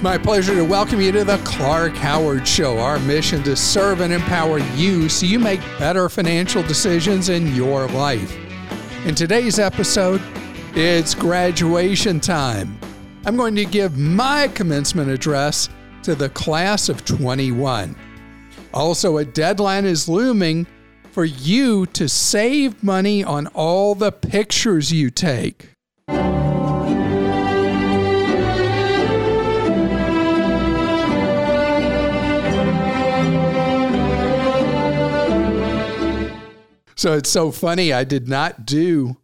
It's my pleasure to welcome you to the Clark Howard Show. Our mission to serve and empower you so you make better financial decisions in your life. In today's episode, it's graduation time. I'm going to give my commencement address to the class of 21. Also, a deadline is looming for you to save money on all the pictures you take. So it's so funny. I did not do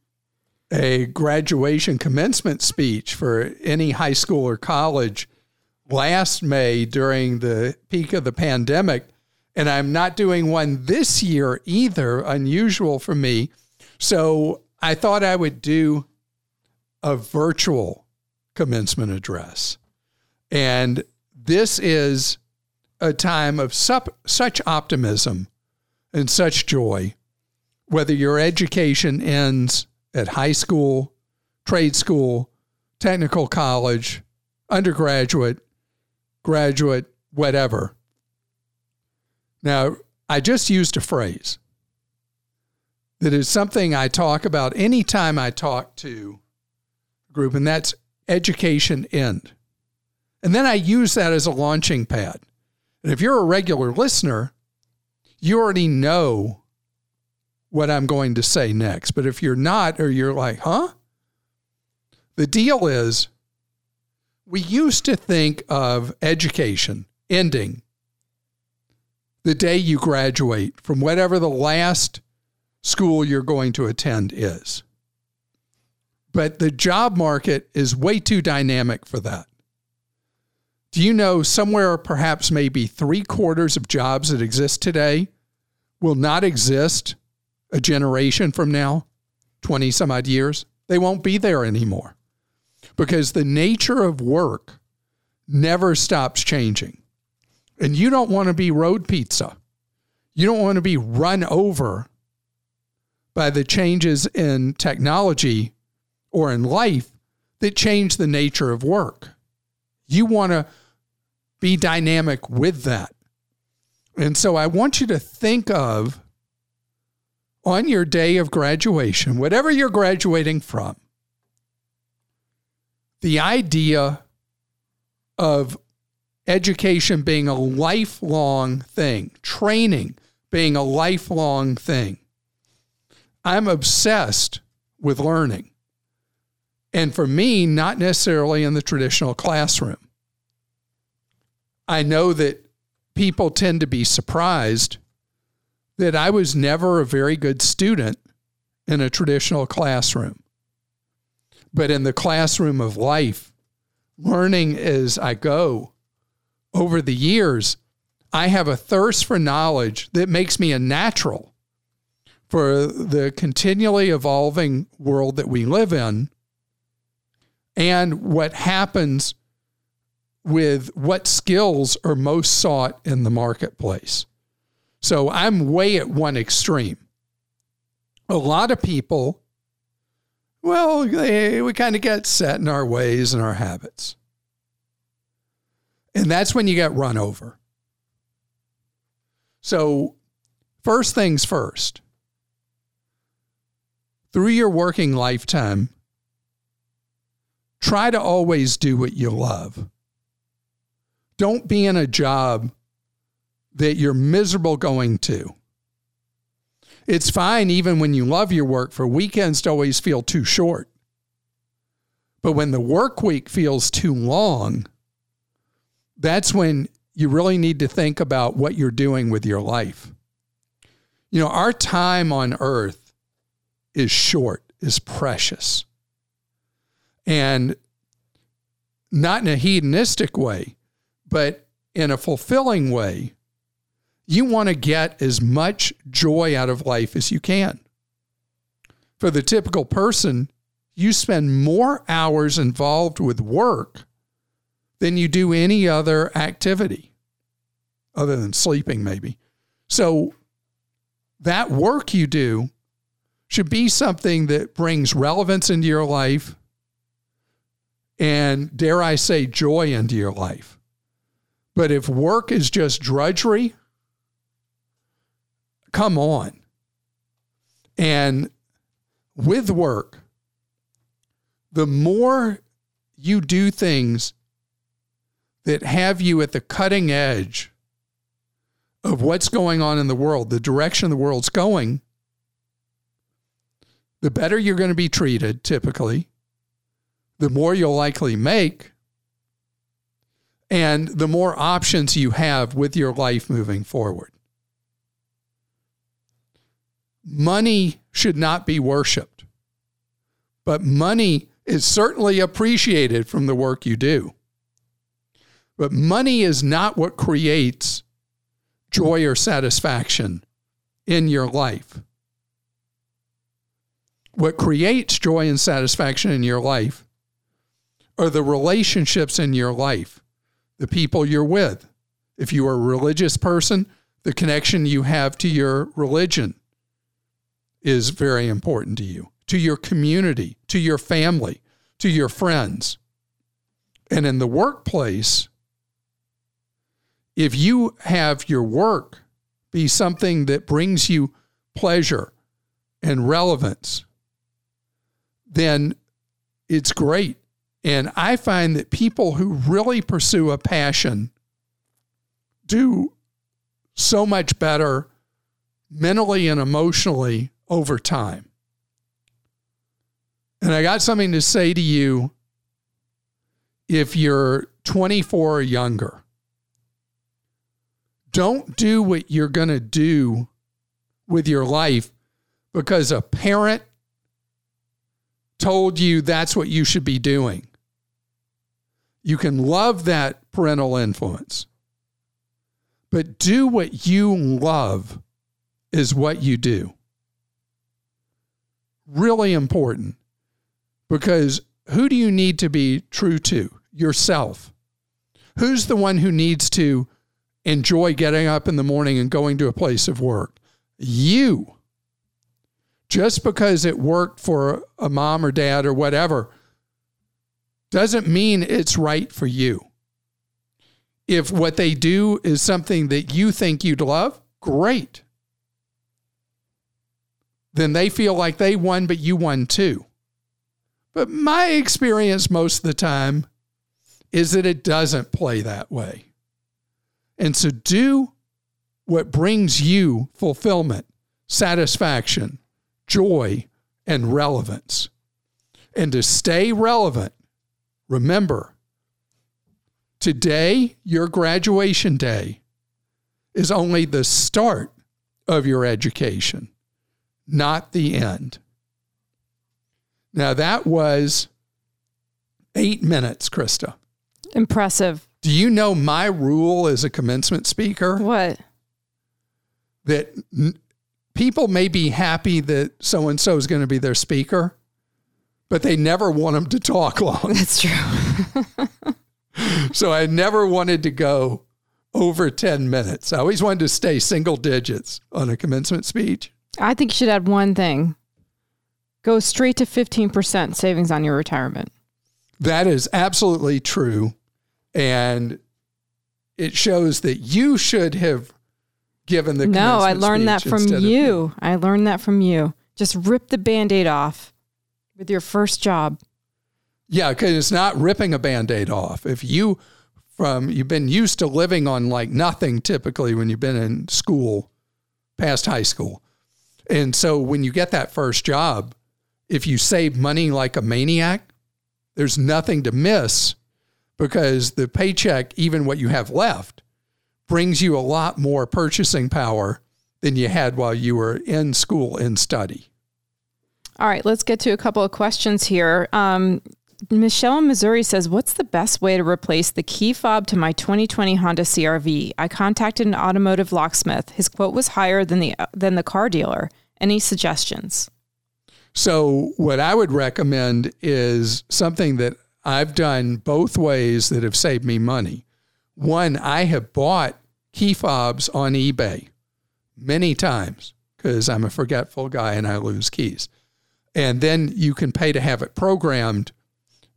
a graduation commencement speech for any high school or college last May during the peak of the pandemic. And I'm not doing one this year either, unusual for me. So I thought I would do a virtual commencement address. And this is a time of sup- such optimism and such joy whether your education ends at high school, trade school, technical college, undergraduate, graduate, whatever. Now, I just used a phrase that is something I talk about anytime I talk to a group, and that's education end. And then I use that as a launching pad. And if you're a regular listener, you already know what I'm going to say next. But if you're not, or you're like, huh? The deal is we used to think of education ending the day you graduate from whatever the last school you're going to attend is. But the job market is way too dynamic for that. Do you know somewhere perhaps maybe three quarters of jobs that exist today will not exist a generation from now, 20 some odd years, they won't be there anymore because the nature of work never stops changing. And you don't want to be road pizza. You don't want to be run over by the changes in technology or in life that change the nature of work. You want to be dynamic with that. And so I want you to think of on your day of graduation, whatever you're graduating from, the idea of education being a lifelong thing, training being a lifelong thing. I'm obsessed with learning. And for me, not necessarily in the traditional classroom. I know that people tend to be surprised that I was never a very good student in a traditional classroom. But in the classroom of life, learning as I go over the years, I have a thirst for knowledge that makes me a natural for the continually evolving world that we live in and what happens with what skills are most sought in the marketplace. So I'm way at one extreme. A lot of people, well, they, we kind of get set in our ways and our habits. And that's when you get run over. So, first things first, through your working lifetime, try to always do what you love. Don't be in a job that you're miserable going to. It's fine even when you love your work for weekends to always feel too short. But when the work week feels too long, that's when you really need to think about what you're doing with your life. You know, our time on earth is short, is precious. And not in a hedonistic way, but in a fulfilling way, you want to get as much joy out of life as you can. For the typical person, you spend more hours involved with work than you do any other activity, other than sleeping, maybe. So, that work you do should be something that brings relevance into your life and, dare I say, joy into your life. But if work is just drudgery, come on. And with work, the more you do things that have you at the cutting edge of what's going on in the world, the direction the world's going, the better you're going to be treated typically, the more you'll likely make, and the more options you have with your life moving forward. Money should not be worshiped, but money is certainly appreciated from the work you do. But money is not what creates joy or satisfaction in your life. What creates joy and satisfaction in your life are the relationships in your life, the people you're with. If you are a religious person, the connection you have to your religion is very important to you, to your community, to your family, to your friends. And in the workplace, if you have your work be something that brings you pleasure and relevance, then it's great. And I find that people who really pursue a passion do so much better mentally and emotionally over time. And I got something to say to you if you're 24 or younger. Don't do what you're going to do with your life because a parent told you that's what you should be doing. You can love that parental influence, but do what you love, is what you do really important because who do you need to be true to? Yourself. Who's the one who needs to enjoy getting up in the morning and going to a place of work? You. Just because it worked for a mom or dad or whatever doesn't mean it's right for you. If what they do is something that you think you'd love, great then they feel like they won, but you won too. But my experience most of the time is that it doesn't play that way. And so do what brings you fulfillment, satisfaction, joy, and relevance. And to stay relevant, remember today, your graduation day, is only the start of your education not the end. Now, that was eight minutes, Christa. Impressive. Do you know my rule as a commencement speaker? What? That n- people may be happy that so and so is going to be their speaker, but they never want them to talk long. That's true. so I never wanted to go over 10 minutes. I always wanted to stay single digits on a commencement speech. I think you should add one thing go straight to 15% savings on your retirement. That is absolutely true. And it shows that you should have given the No, I learned that from you. I learned that from you. Just rip the band aid off with your first job. Yeah, because it's not ripping a band aid off. If you from you've been used to living on like nothing typically when you've been in school past high school and so when you get that first job, if you save money like a maniac, there's nothing to miss because the paycheck, even what you have left, brings you a lot more purchasing power than you had while you were in school and study. All right, let's get to a couple of questions here. Um, Michelle in Missouri says, What's the best way to replace the key fob to my 2020 Honda CRV? I contacted an automotive locksmith. His quote was higher than the, than the car dealer. Any suggestions? So, what I would recommend is something that I've done both ways that have saved me money. One, I have bought key fobs on eBay many times because I'm a forgetful guy and I lose keys. And then you can pay to have it programmed,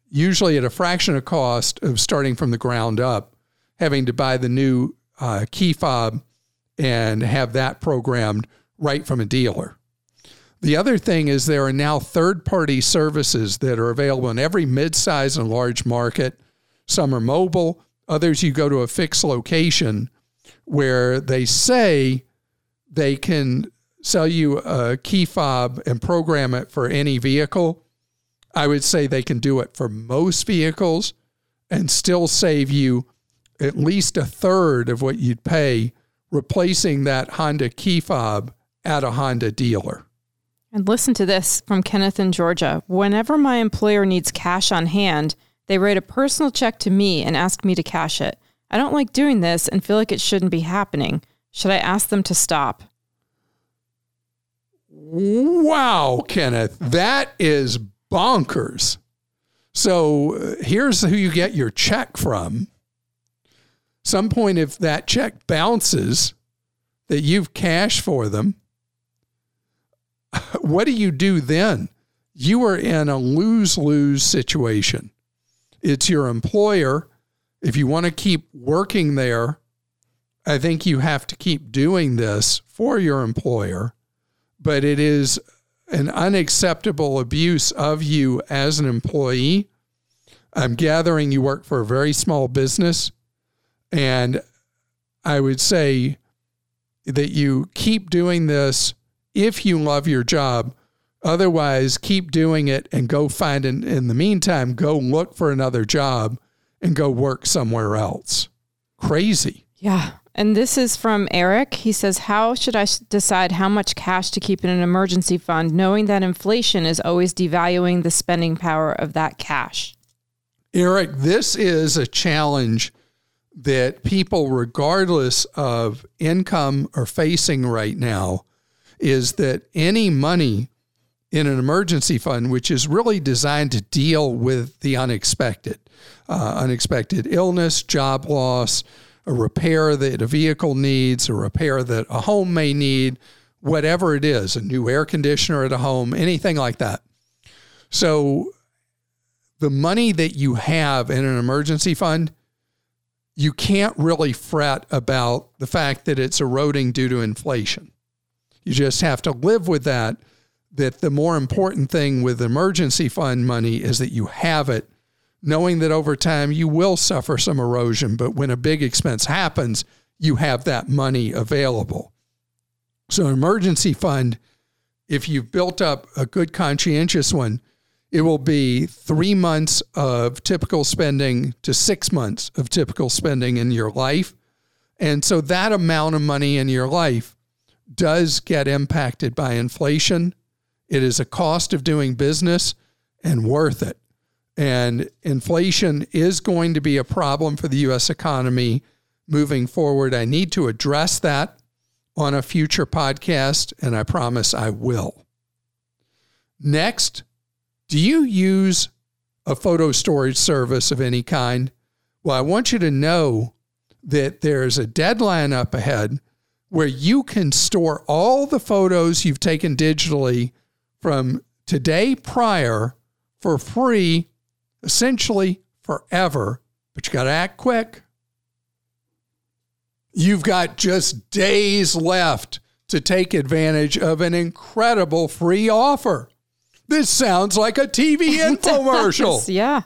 usually at a fraction of cost of starting from the ground up, having to buy the new uh, key fob and have that programmed right from a dealer. The other thing is there are now third party services that are available in every mid-size and large market. Some are mobile, others you go to a fixed location where they say they can sell you a key fob and program it for any vehicle. I would say they can do it for most vehicles and still save you at least a third of what you'd pay replacing that Honda key fob at a Honda dealer. And listen to this from Kenneth in Georgia. Whenever my employer needs cash on hand, they write a personal check to me and ask me to cash it. I don't like doing this and feel like it shouldn't be happening. Should I ask them to stop? Wow, Kenneth, that is bonkers. So uh, here's who you get your check from. Some point, if that check bounces, that you've cashed for them, what do you do then? You are in a lose lose situation. It's your employer. If you want to keep working there, I think you have to keep doing this for your employer, but it is an unacceptable abuse of you as an employee. I'm gathering you work for a very small business, and I would say that you keep doing this if you love your job. Otherwise, keep doing it and go find an, in the meantime, go look for another job and go work somewhere else. Crazy. Yeah. And this is from Eric. He says, How should I decide how much cash to keep in an emergency fund, knowing that inflation is always devaluing the spending power of that cash? Eric, this is a challenge that people, regardless of income, are facing right now is that any money in an emergency fund, which is really designed to deal with the unexpected, uh, unexpected illness, job loss, a repair that a vehicle needs, a repair that a home may need, whatever it is, a new air conditioner at a home, anything like that. So, the money that you have in an emergency fund, you can't really fret about the fact that it's eroding due to inflation. You just have to live with that. That the more important thing with emergency fund money is that you have it, knowing that over time you will suffer some erosion, but when a big expense happens, you have that money available. So, an emergency fund, if you've built up a good conscientious one, it will be three months of typical spending to six months of typical spending in your life. And so that amount of money in your life does get impacted by inflation. It is a cost of doing business and worth it. And inflation is going to be a problem for the US economy moving forward. I need to address that on a future podcast, and I promise I will. Next, do you use a photo storage service of any kind? Well, I want you to know that there's a deadline up ahead where you can store all the photos you've taken digitally from today prior for free, essentially forever. But you got to act quick. You've got just days left to take advantage of an incredible free offer. This sounds like a TV infomercial. yeah.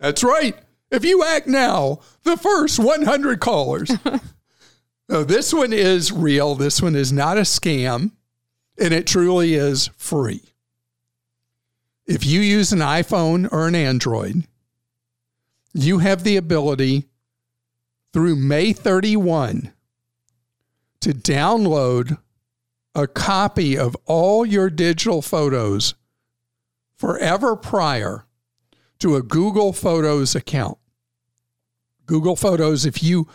That's right. If you act now, the first 100 callers No, this one is real. This one is not a scam, and it truly is free. If you use an iPhone or an Android, you have the ability through May 31 to download a copy of all your digital photos forever prior to a Google Photos account. Google Photos, if you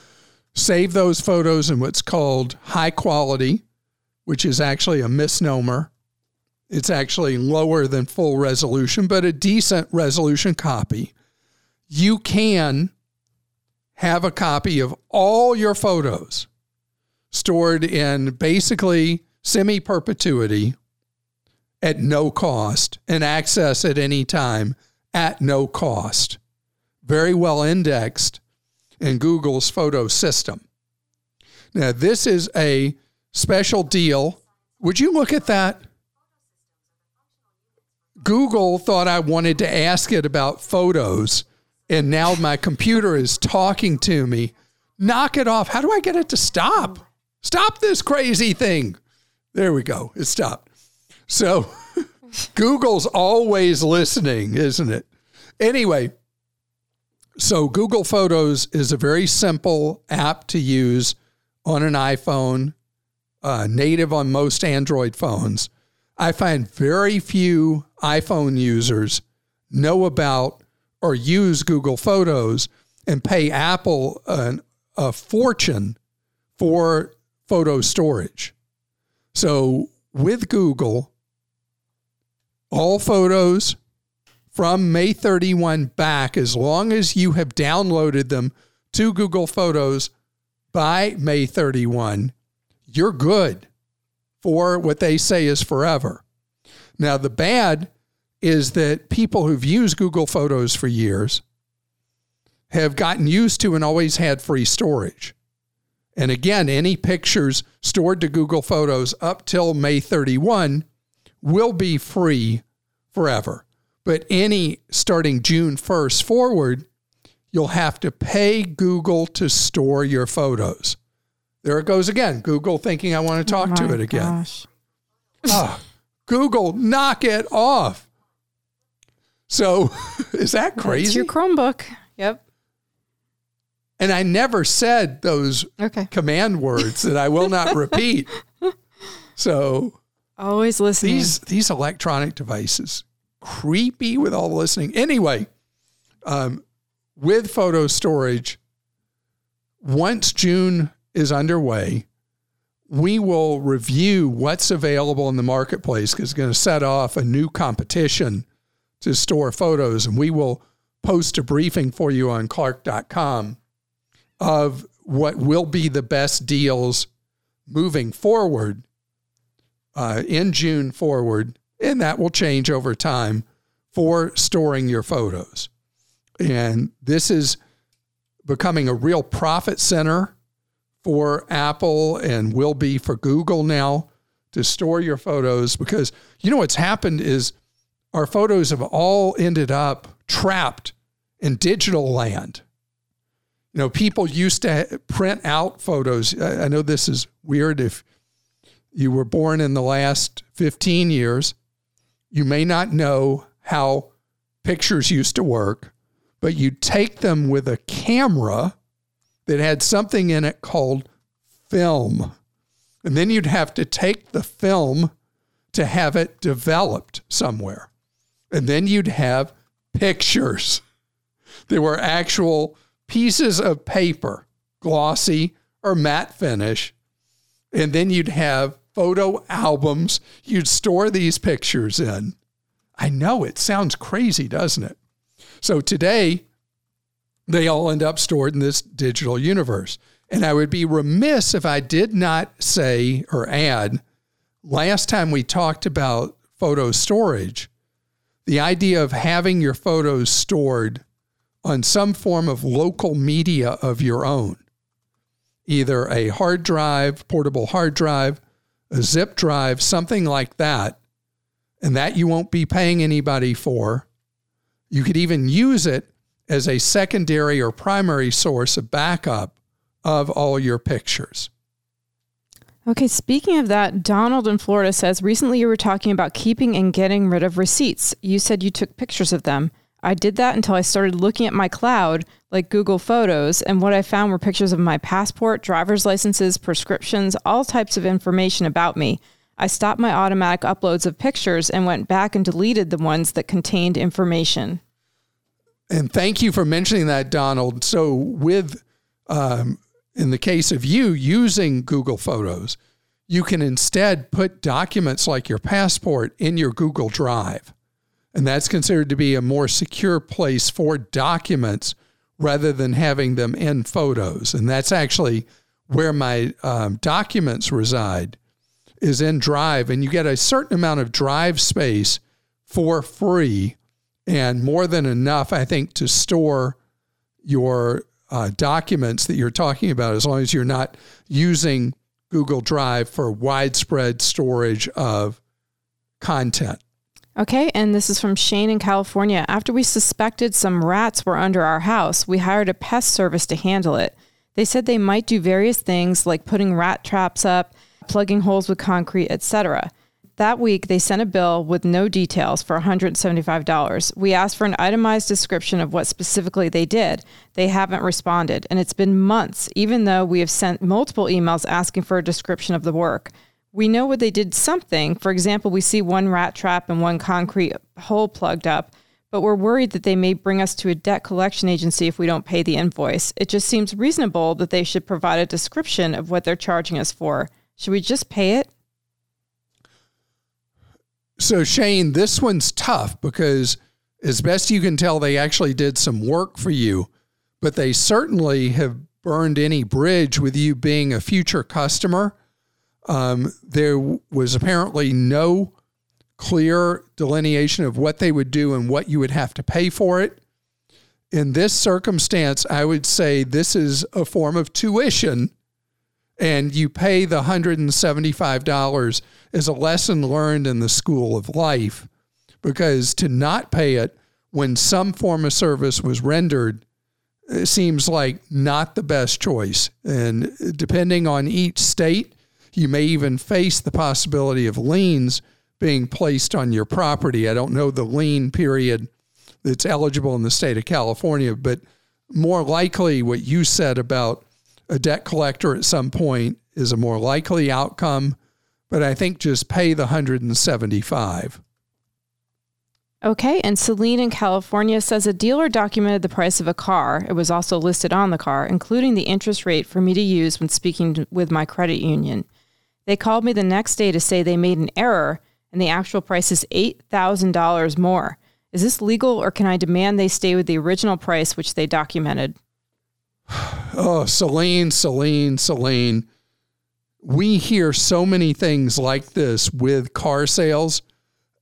save those photos in what's called high quality, which is actually a misnomer, it's actually lower than full resolution, but a decent resolution copy, you can have a copy of all your photos stored in basically semi perpetuity at no cost and access at any time at no cost. Very well indexed in Google's photo system. Now, this is a special deal. Would you look at that? Google thought I wanted to ask it about photos, and now my computer is talking to me. Knock it off. How do I get it to stop? Stop this crazy thing. There we go. It stopped. So Google's always listening, isn't it? Anyway, so Google Photos is a very simple app to use on an iPhone, uh, native on most Android phones. I find very few iPhone users know about or use Google Photos and pay Apple an, a fortune for photo storage. So with Google, all photos from May 31 back, as long as you have downloaded them to Google Photos by May 31, you're good for what they say is forever. Now, the bad is that people who've used Google Photos for years have gotten used to and always had free storage. And again, any pictures stored to Google Photos up till May 31 will be free forever. But any starting June 1st forward, you'll have to pay Google to store your photos. There it goes again. Google thinking I want to talk oh to it again. Oh, Google, knock it off. So, is that crazy? It's your Chromebook. Yep. And I never said those okay. command words that I will not repeat. So, always listening. These these electronic devices creepy with all the listening. Anyway, um, with photo storage, once June is underway, we will review what's available in the marketplace because it's going to set off a new competition to store photos. And we will post a briefing for you on clark.com of what will be the best deals moving forward uh, in June forward. And that will change over time for storing your photos. And this is becoming a real profit center for Apple and will be for Google now to store your photos because you know what's happened is our photos have all ended up trapped in digital land. You know, people used to print out photos. I know this is weird if you were born in the last 15 years. You may not know how pictures used to work, but you'd take them with a camera that had something in it called film. And then you'd have to take the film to have it developed somewhere. And then you'd have pictures. There were actual pieces of paper, glossy or matte finish. And then you'd have photo albums you'd store these pictures in. I know it sounds crazy, doesn't it? So today, they all end up stored in this digital universe. And I would be remiss if I did not say or add last time we talked about photo storage, the idea of having your photos stored on some form of local media of your own, either a hard drive, portable hard drive, a zip drive, something like that, and that you won't be paying anybody for. You could even use it as a secondary or primary source of backup of all your pictures. Okay, speaking of that, Donald in Florida says recently you were talking about keeping and getting rid of receipts. You said you took pictures of them. I did that until I started looking at my cloud, like Google Photos, and what I found were pictures of my passport, driver's licenses, prescriptions, all types of information about me. I stopped my automatic uploads of pictures and went back and deleted the ones that contained information. And thank you for mentioning that, Donald. So, with um, in the case of you using Google Photos, you can instead put documents like your passport in your Google Drive. And that's considered to be a more secure place for documents rather than having them in photos. And that's actually where my um, documents reside is in Drive. And you get a certain amount of drive space for free and more than enough, I think, to store your uh, documents that you're talking about, as long as you're not using Google Drive for widespread storage of content. Okay, and this is from Shane in California. After we suspected some rats were under our house, we hired a pest service to handle it. They said they might do various things like putting rat traps up, plugging holes with concrete, etc. That week, they sent a bill with no details for $175. We asked for an itemized description of what specifically they did. They haven't responded, and it's been months, even though we have sent multiple emails asking for a description of the work. We know what they did something. For example, we see one rat trap and one concrete hole plugged up, but we're worried that they may bring us to a debt collection agency if we don't pay the invoice. It just seems reasonable that they should provide a description of what they're charging us for. Should we just pay it? So, Shane, this one's tough because, as best you can tell, they actually did some work for you, but they certainly have burned any bridge with you being a future customer. Um, there was apparently no clear delineation of what they would do and what you would have to pay for it. In this circumstance, I would say this is a form of tuition and you pay the $175 as a lesson learned in the school of life because to not pay it when some form of service was rendered seems like not the best choice. And depending on each state you may even face the possibility of liens being placed on your property. I don't know the lien period that's eligible in the state of california but more likely what you said about a debt collector at some point is a more likely outcome, but I think just pay the 175. Okay, and Celine in California says a dealer documented the price of a car. It was also listed on the car, including the interest rate for me to use when speaking with my credit union. They called me the next day to say they made an error and the actual price is $8,000 more. Is this legal or can I demand they stay with the original price which they documented? oh, Celine, Celine, Celine. We hear so many things like this with car sales,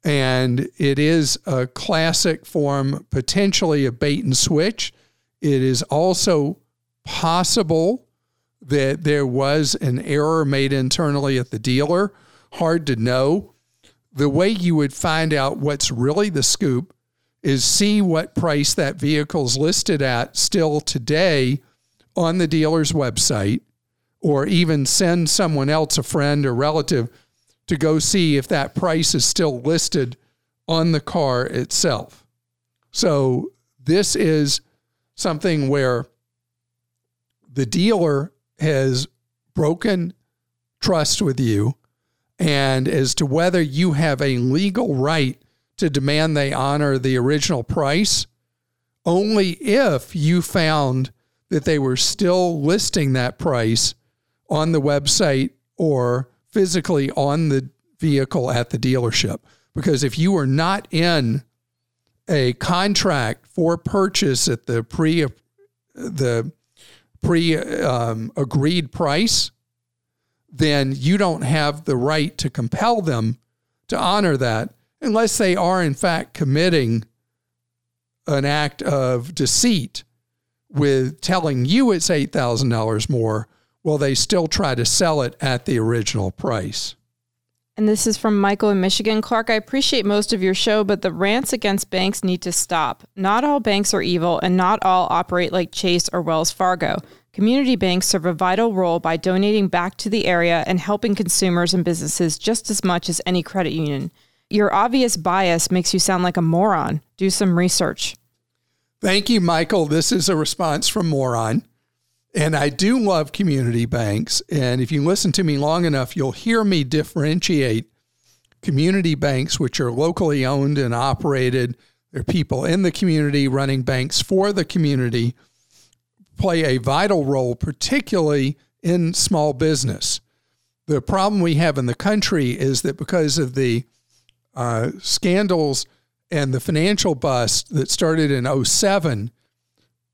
and it is a classic form, potentially a bait and switch. It is also possible that there was an error made internally at the dealer. Hard to know. The way you would find out what's really the scoop is see what price that vehicle's listed at still today on the dealer's website or even send someone else, a friend or relative, to go see if that price is still listed on the car itself. So, this is something where the dealer has broken trust with you, and as to whether you have a legal right to demand they honor the original price, only if you found that they were still listing that price on the website or physically on the vehicle at the dealership. Because if you were not in a contract for purchase at the pre the pre um, agreed price, then you don't have the right to compel them to honor that unless they are in fact committing an act of deceit with telling you it's $8,000 more while they still try to sell it at the original price. And this is from Michael in Michigan. Clark, I appreciate most of your show, but the rants against banks need to stop. Not all banks are evil, and not all operate like Chase or Wells Fargo. Community banks serve a vital role by donating back to the area and helping consumers and businesses just as much as any credit union. Your obvious bias makes you sound like a moron. Do some research. Thank you, Michael. This is a response from Moron. And I do love community banks. And if you listen to me long enough, you'll hear me differentiate community banks, which are locally owned and operated. There are people in the community running banks for the community, play a vital role, particularly in small business. The problem we have in the country is that because of the uh, scandals and the financial bust that started in 07,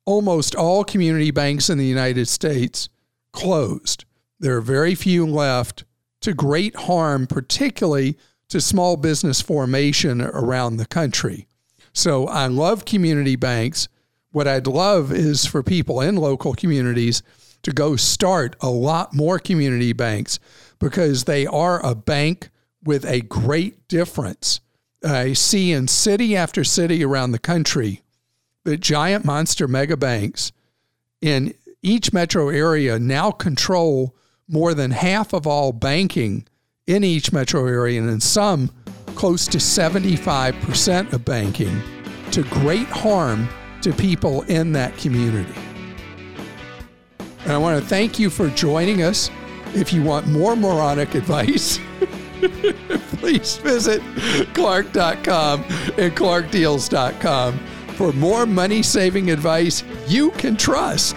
almost all community banks in the United States closed. There are very few left to great harm, particularly to small business formation around the country. So I love community banks. What I'd love is for people in local communities to go start a lot more community banks because they are a bank with a great difference. I see in city after city around the country that giant monster mega banks in each metro area now control more than half of all banking in each metro area, and in some, close to 75% of banking, to great harm to people in that community. And I want to thank you for joining us. If you want more moronic advice, please visit clark.com and clarkdeals.com for more money saving advice you can trust.